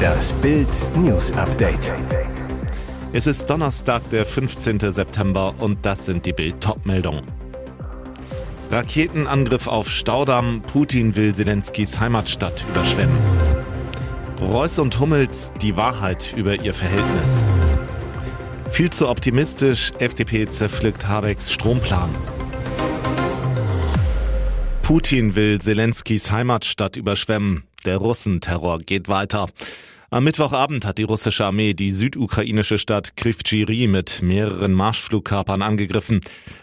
Das Bild News Update. Es ist Donnerstag, der 15. September und das sind die Bild meldungen Raketenangriff auf Staudamm, Putin will Zelenskis Heimatstadt überschwemmen. Reuss und Hummels die Wahrheit über ihr Verhältnis. Viel zu optimistisch, FDP zerpflückt Habecks Stromplan. Putin will Zelenskis Heimatstadt überschwemmen. Der Russenterror geht weiter. Am Mittwochabend hat die russische Armee die südukrainische Stadt Krivtschiri mit mehreren Marschflugkörpern angegriffen.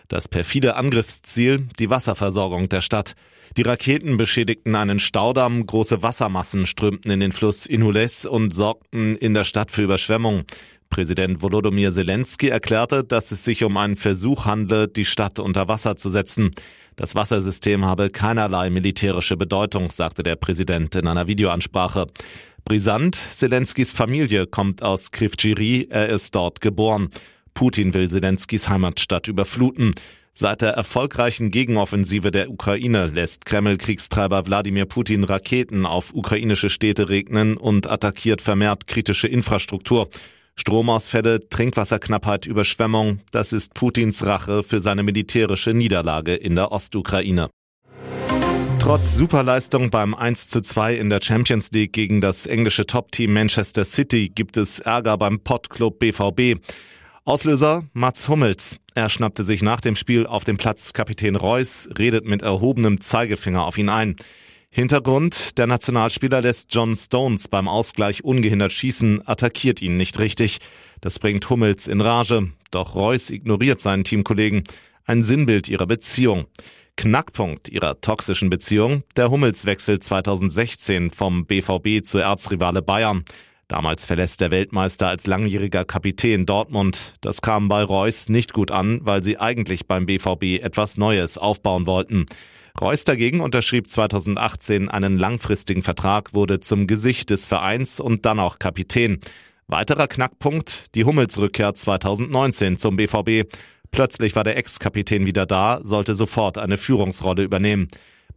Das perfide Angriffsziel, die Wasserversorgung der Stadt. Die Raketen beschädigten einen Staudamm, große Wassermassen strömten in den Fluss Inules und sorgten in der Stadt für Überschwemmung. Präsident Volodymyr Zelensky erklärte, dass es sich um einen Versuch handle, die Stadt unter Wasser zu setzen. Das Wassersystem habe keinerlei militärische Bedeutung, sagte der Präsident in einer Videoansprache. Brisant, Zelenskys Familie kommt aus Krivtschiri, er ist dort geboren. Putin will Zelenskys Heimatstadt überfluten. Seit der erfolgreichen Gegenoffensive der Ukraine lässt Kreml-Kriegstreiber Wladimir Putin Raketen auf ukrainische Städte regnen und attackiert vermehrt kritische Infrastruktur. Stromausfälle, Trinkwasserknappheit, Überschwemmung, das ist Putins Rache für seine militärische Niederlage in der Ostukraine. Trotz Superleistung beim 1 zu 2 in der Champions League gegen das englische Top-Team Manchester City gibt es Ärger beim Pottclub BVB. Auslöser Mats Hummels. Er schnappte sich nach dem Spiel auf dem Platz Kapitän Reus, redet mit erhobenem Zeigefinger auf ihn ein. Hintergrund, der Nationalspieler lässt John Stones beim Ausgleich ungehindert schießen, attackiert ihn nicht richtig. Das bringt Hummels in Rage. Doch Reus ignoriert seinen Teamkollegen. Ein Sinnbild ihrer Beziehung. Knackpunkt ihrer toxischen Beziehung, der Hummelswechsel 2016 vom BVB zur Erzrivale Bayern. Damals verlässt der Weltmeister als langjähriger Kapitän Dortmund. Das kam bei Reus nicht gut an, weil sie eigentlich beim BVB etwas Neues aufbauen wollten. Reus dagegen unterschrieb 2018 einen langfristigen Vertrag, wurde zum Gesicht des Vereins und dann auch Kapitän. Weiterer Knackpunkt, die Hummelsrückkehr 2019 zum BVB. Plötzlich war der Ex-Kapitän wieder da, sollte sofort eine Führungsrolle übernehmen.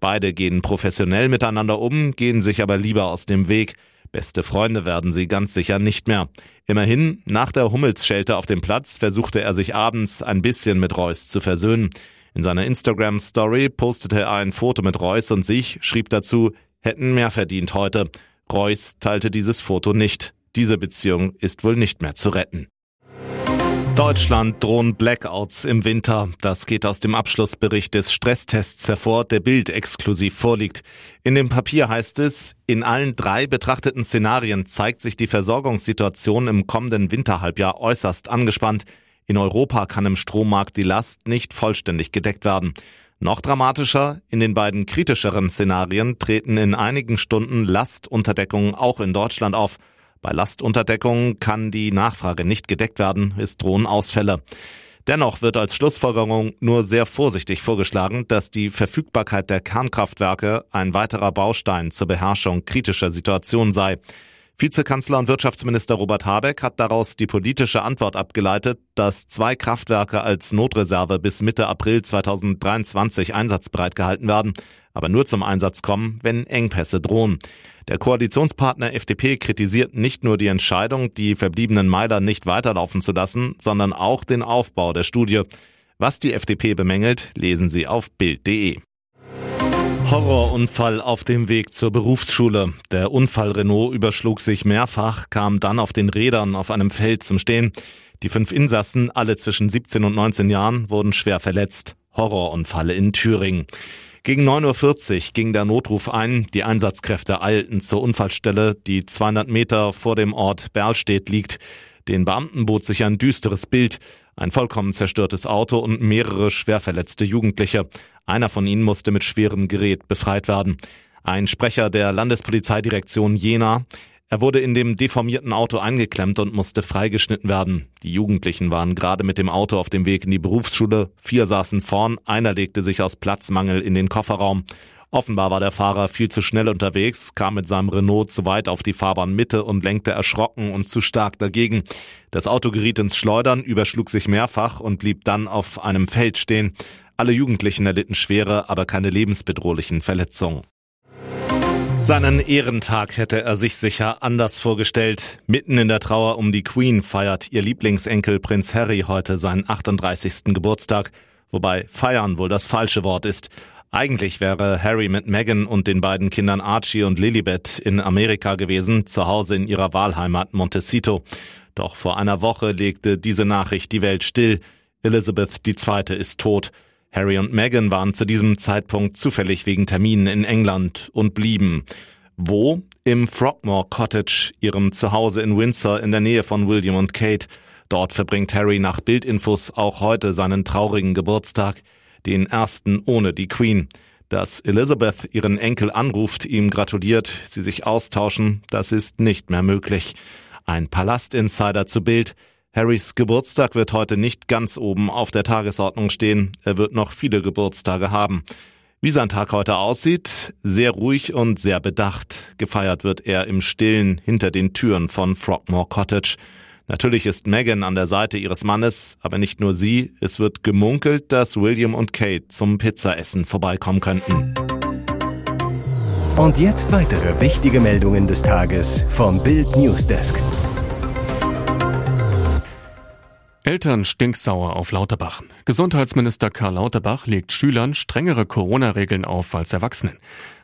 Beide gehen professionell miteinander um, gehen sich aber lieber aus dem Weg. Beste Freunde werden sie ganz sicher nicht mehr. Immerhin, nach der Hummelsschelte auf dem Platz versuchte er sich abends ein bisschen mit Reus zu versöhnen. In seiner Instagram-Story postete er ein Foto mit Reus und sich, schrieb dazu, hätten mehr verdient heute. Reus teilte dieses Foto nicht. Diese Beziehung ist wohl nicht mehr zu retten. Deutschland drohen Blackouts im Winter. Das geht aus dem Abschlussbericht des Stresstests hervor, der Bild exklusiv vorliegt. In dem Papier heißt es, in allen drei betrachteten Szenarien zeigt sich die Versorgungssituation im kommenden Winterhalbjahr äußerst angespannt. In Europa kann im Strommarkt die Last nicht vollständig gedeckt werden. Noch dramatischer, in den beiden kritischeren Szenarien treten in einigen Stunden Lastunterdeckungen auch in Deutschland auf. Bei Lastunterdeckungen kann die Nachfrage nicht gedeckt werden, es drohen Ausfälle. Dennoch wird als Schlussfolgerung nur sehr vorsichtig vorgeschlagen, dass die Verfügbarkeit der Kernkraftwerke ein weiterer Baustein zur Beherrschung kritischer Situationen sei. Vizekanzler und Wirtschaftsminister Robert Habeck hat daraus die politische Antwort abgeleitet, dass zwei Kraftwerke als Notreserve bis Mitte April 2023 einsatzbereit gehalten werden, aber nur zum Einsatz kommen, wenn Engpässe drohen. Der Koalitionspartner FDP kritisiert nicht nur die Entscheidung, die verbliebenen Meiler nicht weiterlaufen zu lassen, sondern auch den Aufbau der Studie. Was die FDP bemängelt, lesen Sie auf Bild.de. Horrorunfall auf dem Weg zur Berufsschule. Der Unfall Renault überschlug sich mehrfach, kam dann auf den Rädern auf einem Feld zum Stehen. Die fünf Insassen, alle zwischen 17 und 19 Jahren, wurden schwer verletzt. Horrorunfall in Thüringen. Gegen 9.40 Uhr ging der Notruf ein. Die Einsatzkräfte eilten zur Unfallstelle, die 200 Meter vor dem Ort Berlstedt liegt. Den Beamten bot sich ein düsteres Bild. Ein vollkommen zerstörtes Auto und mehrere schwer verletzte Jugendliche. Einer von ihnen musste mit schwerem Gerät befreit werden. Ein Sprecher der Landespolizeidirektion Jena. Er wurde in dem deformierten Auto eingeklemmt und musste freigeschnitten werden. Die Jugendlichen waren gerade mit dem Auto auf dem Weg in die Berufsschule. Vier saßen vorn, einer legte sich aus Platzmangel in den Kofferraum. Offenbar war der Fahrer viel zu schnell unterwegs, kam mit seinem Renault zu weit auf die Fahrbahnmitte und lenkte erschrocken und zu stark dagegen. Das Auto geriet ins Schleudern, überschlug sich mehrfach und blieb dann auf einem Feld stehen. Alle Jugendlichen erlitten schwere, aber keine lebensbedrohlichen Verletzungen. Seinen Ehrentag hätte er sich sicher anders vorgestellt. Mitten in der Trauer um die Queen feiert ihr Lieblingsenkel Prinz Harry heute seinen 38. Geburtstag, wobei feiern wohl das falsche Wort ist. Eigentlich wäre Harry mit Meghan und den beiden Kindern Archie und Lilibet in Amerika gewesen, zu Hause in ihrer Wahlheimat Montecito. Doch vor einer Woche legte diese Nachricht die Welt still. Elizabeth II. ist tot. Harry und Meghan waren zu diesem Zeitpunkt zufällig wegen Terminen in England und blieben. Wo? Im Frogmore Cottage, ihrem Zuhause in Windsor in der Nähe von William und Kate. Dort verbringt Harry nach Bildinfos auch heute seinen traurigen Geburtstag, den ersten ohne die Queen. Dass Elizabeth ihren Enkel anruft, ihm gratuliert, sie sich austauschen, das ist nicht mehr möglich. Ein Palastinsider zu Bild. Harrys Geburtstag wird heute nicht ganz oben auf der Tagesordnung stehen. Er wird noch viele Geburtstage haben. Wie sein Tag heute aussieht, sehr ruhig und sehr bedacht. Gefeiert wird er im Stillen hinter den Türen von Frogmore Cottage. Natürlich ist Meghan an der Seite ihres Mannes, aber nicht nur sie. Es wird gemunkelt, dass William und Kate zum Pizzaessen vorbeikommen könnten. Und jetzt weitere wichtige Meldungen des Tages vom Bild Newsdesk. Eltern stinksauer auf Lauterbach. Gesundheitsminister Karl Lauterbach legt Schülern strengere Corona-Regeln auf als Erwachsenen.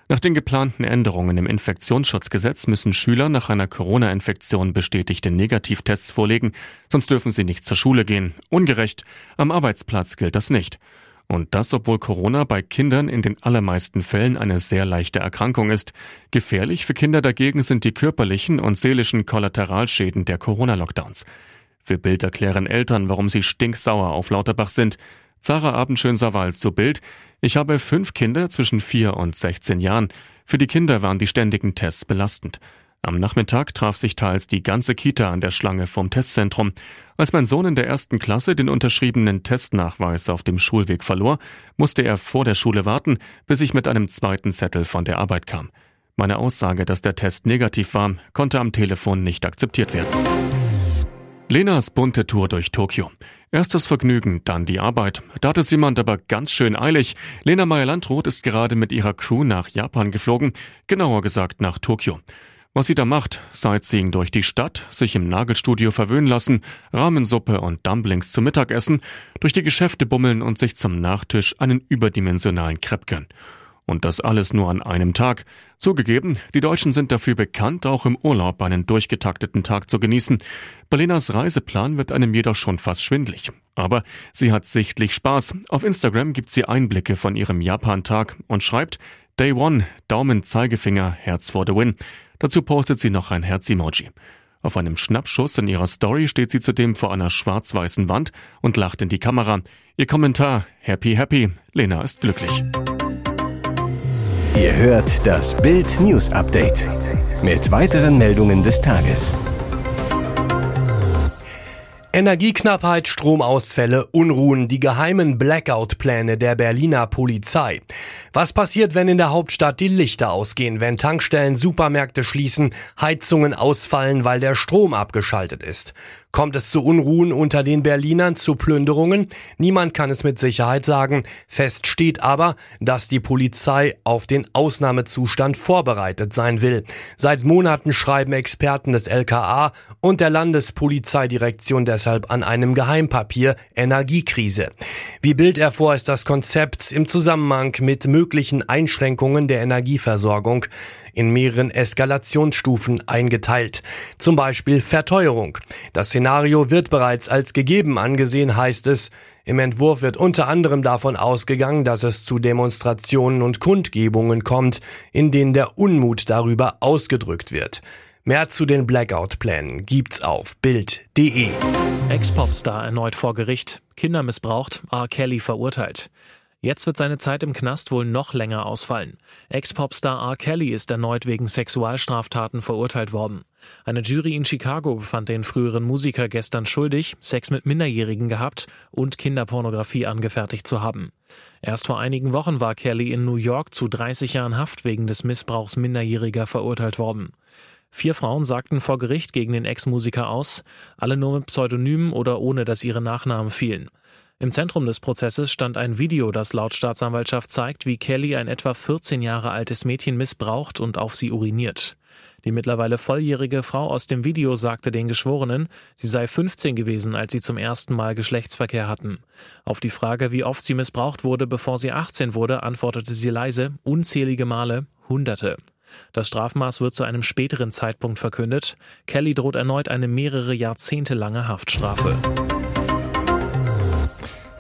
Nach den geplanten Änderungen im Infektionsschutzgesetz müssen Schüler nach einer Corona-Infektion bestätigte Negativtests vorlegen, sonst dürfen sie nicht zur Schule gehen. Ungerecht. Am Arbeitsplatz gilt das nicht. Und das, obwohl Corona bei Kindern in den allermeisten Fällen eine sehr leichte Erkrankung ist. Gefährlich für Kinder dagegen sind die körperlichen und seelischen Kollateralschäden der Corona-Lockdowns. Für Bild erklären Eltern, warum sie stinksauer auf Lauterbach sind. Zara Abendschön-Sawal zu Bild. Ich habe fünf Kinder zwischen vier und 16 Jahren. Für die Kinder waren die ständigen Tests belastend. Am Nachmittag traf sich teils die ganze Kita an der Schlange vom Testzentrum. Als mein Sohn in der ersten Klasse den unterschriebenen Testnachweis auf dem Schulweg verlor, musste er vor der Schule warten, bis ich mit einem zweiten Zettel von der Arbeit kam. Meine Aussage, dass der Test negativ war, konnte am Telefon nicht akzeptiert werden. Lenas bunte Tour durch Tokio. Erstes Vergnügen, dann die Arbeit. Da hat es jemand aber ganz schön eilig. Lena Meyer-Landrut ist gerade mit ihrer Crew nach Japan geflogen, genauer gesagt nach Tokio. Was sie da macht, Sightseeing durch die Stadt, sich im Nagelstudio verwöhnen lassen, Ramensuppe und Dumplings zum Mittagessen, durch die Geschäfte bummeln und sich zum Nachtisch einen überdimensionalen Crepe gönnen. Und das alles nur an einem Tag. Zugegeben, die Deutschen sind dafür bekannt, auch im Urlaub einen durchgetakteten Tag zu genießen. Berlinas Reiseplan wird einem jedoch schon fast schwindlig. Aber sie hat sichtlich Spaß. Auf Instagram gibt sie Einblicke von ihrem Japan-Tag und schreibt Day One, Daumen, Zeigefinger, Herz for the win. Dazu postet sie noch ein Herz-Emoji. Auf einem Schnappschuss in ihrer Story steht sie zudem vor einer schwarz-weißen Wand und lacht in die Kamera. Ihr Kommentar, Happy Happy, Lena ist glücklich. Ihr hört das Bild News Update mit weiteren Meldungen des Tages. Energieknappheit, Stromausfälle, Unruhen, die geheimen Blackout-Pläne der Berliner Polizei. Was passiert, wenn in der Hauptstadt die Lichter ausgehen, wenn Tankstellen, Supermärkte schließen, Heizungen ausfallen, weil der Strom abgeschaltet ist? Kommt es zu Unruhen unter den Berlinern, zu Plünderungen? Niemand kann es mit Sicherheit sagen. Fest steht aber, dass die Polizei auf den Ausnahmezustand vorbereitet sein will. Seit Monaten schreiben Experten des LKA und der Landespolizeidirektion deshalb an einem Geheimpapier Energiekrise. Wie Bild ervor ist das Konzept im Zusammenhang mit möglichen Einschränkungen der Energieversorgung in mehreren Eskalationsstufen eingeteilt. Zum Beispiel Verteuerung. Das Szenario wird bereits als gegeben angesehen, heißt es. Im Entwurf wird unter anderem davon ausgegangen, dass es zu Demonstrationen und Kundgebungen kommt, in denen der Unmut darüber ausgedrückt wird. Mehr zu den Blackout-Plänen gibt's auf Bild.de. Ex-Popstar erneut vor Gericht. Kinder missbraucht, R. Kelly verurteilt. Jetzt wird seine Zeit im Knast wohl noch länger ausfallen. Ex-Popstar R. Kelly ist erneut wegen Sexualstraftaten verurteilt worden. Eine Jury in Chicago befand den früheren Musiker gestern schuldig, Sex mit Minderjährigen gehabt und Kinderpornografie angefertigt zu haben. Erst vor einigen Wochen war Kelly in New York zu 30 Jahren Haft wegen des Missbrauchs Minderjähriger verurteilt worden. Vier Frauen sagten vor Gericht gegen den Ex-Musiker aus, alle nur mit Pseudonymen oder ohne dass ihre Nachnamen fielen. Im Zentrum des Prozesses stand ein Video, das laut Staatsanwaltschaft zeigt, wie Kelly ein etwa 14 Jahre altes Mädchen missbraucht und auf sie uriniert. Die mittlerweile volljährige Frau aus dem Video sagte den Geschworenen, sie sei 15 gewesen, als sie zum ersten Mal Geschlechtsverkehr hatten. Auf die Frage, wie oft sie missbraucht wurde, bevor sie 18 wurde, antwortete sie leise, unzählige Male, Hunderte. Das Strafmaß wird zu einem späteren Zeitpunkt verkündet. Kelly droht erneut eine mehrere Jahrzehnte lange Haftstrafe.